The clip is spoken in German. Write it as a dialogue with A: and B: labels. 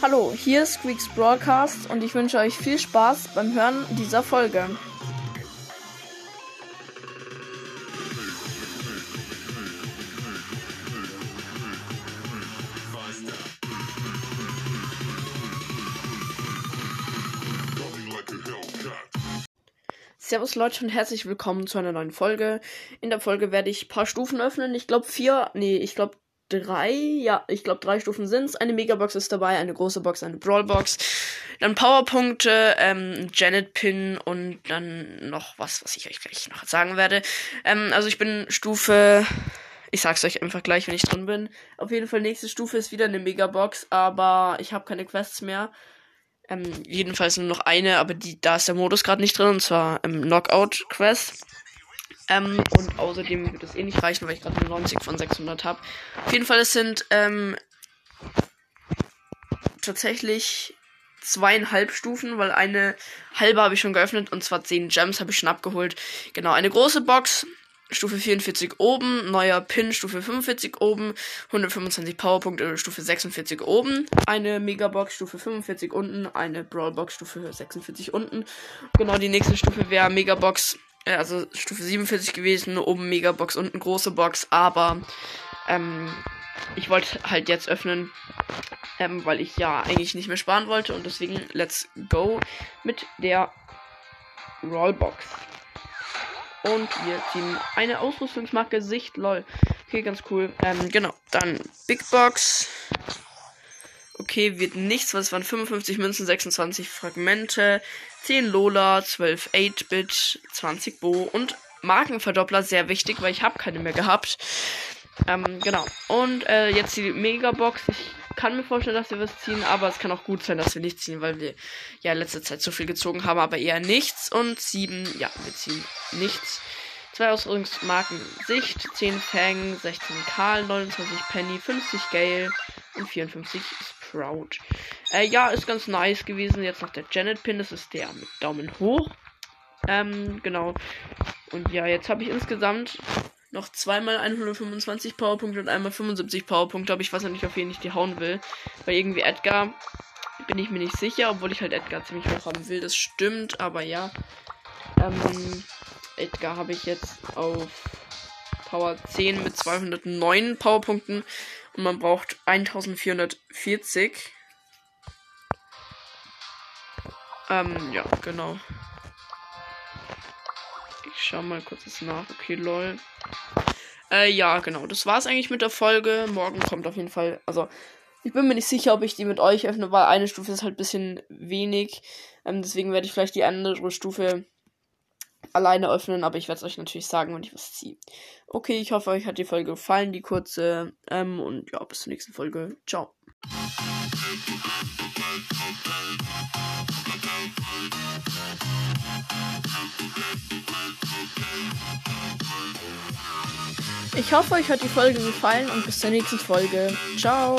A: Hallo, hier ist Squeaks Broadcast und ich wünsche euch viel Spaß beim Hören dieser Folge. Servus Leute und herzlich willkommen zu einer neuen Folge. In der Folge werde ich ein paar Stufen öffnen. Ich glaube vier, nee, ich glaube drei, ja, ich glaube drei Stufen sind's. Eine Megabox ist dabei, eine große Box, eine Brawlbox, dann Powerpunkte, ähm, Janet Pin und dann noch was, was ich euch gleich noch sagen werde. Ähm, also ich bin Stufe, ich sag's euch einfach gleich, wenn ich drin bin. Auf jeden Fall nächste Stufe ist wieder eine Megabox, aber ich habe keine Quests mehr. Ähm, jedenfalls nur noch eine, aber die, da ist der Modus gerade nicht drin, und zwar ähm, Knockout Quest. Ähm, und außerdem wird es eh nicht reichen, weil ich gerade 90 von 600 habe. Auf jeden Fall, es sind ähm, tatsächlich zweieinhalb Stufen, weil eine halbe habe ich schon geöffnet und zwar 10 Gems habe ich schon abgeholt. Genau, eine große Box Stufe 44 oben, neuer Pin Stufe 45 oben, 125 Powerpunkte Stufe 46 oben, eine Megabox Stufe 45 unten, eine Brawlbox Stufe 46 unten. Genau, die nächste Stufe wäre Megabox, also Stufe 47 gewesen, oben Megabox, unten große Box, aber ähm, ich wollte halt jetzt öffnen, ähm, weil ich ja eigentlich nicht mehr sparen wollte und deswegen let's go mit der Rollbox. Und wir ziehen eine Ausrüstungsmarke Sicht, lol. Okay, ganz cool. Ähm, genau. Dann Big Box. Okay, wird nichts. Was waren 55 Münzen, 26 Fragmente, 10 Lola, 12 8-Bit, 20 Bo und Markenverdoppler. Sehr wichtig, weil ich habe keine mehr gehabt. Ähm, genau. Und äh, jetzt die Megabox. Ich kann mir vorstellen, dass wir was ziehen, aber es kann auch gut sein, dass wir nicht ziehen, weil wir ja in letzter Zeit so viel gezogen haben, aber eher nichts. Und sieben, ja, wir ziehen nichts. Zwei Ausrüstungsmarken Sicht, 10 Fang, 16 Karl, 29 Penny, 50 Gale und 54 Sprout. Äh, ja, ist ganz nice gewesen. Jetzt noch der Janet Pin, das ist der mit Daumen hoch. Ähm, genau. Und ja, jetzt habe ich insgesamt noch zweimal 125 Powerpunkte und einmal 75 Powerpunkte, aber ich weiß noch nicht, auf wen ich die hauen will. Weil irgendwie Edgar bin ich mir nicht sicher, obwohl ich halt Edgar ziemlich hoch haben will. Das stimmt, aber ja. Ähm, Edgar habe ich jetzt auf Power 10 mit 209 Powerpunkten und man braucht 1440. Ähm, ja, genau. Ich schau mal kurz nach. Okay, lol. Äh, ja, genau. Das war's eigentlich mit der Folge. Morgen kommt auf jeden Fall. Also, ich bin mir nicht sicher, ob ich die mit euch öffne, weil eine Stufe ist halt ein bisschen wenig. Ähm, deswegen werde ich vielleicht die andere Stufe alleine öffnen, aber ich werde es euch natürlich sagen, wenn ich was ziehe. Okay, ich hoffe, euch hat die Folge gefallen, die kurze. Ähm, und ja, bis zur nächsten Folge. Ciao. Ich hoffe, euch hat die Folge gefallen und bis zur nächsten Folge. Ciao.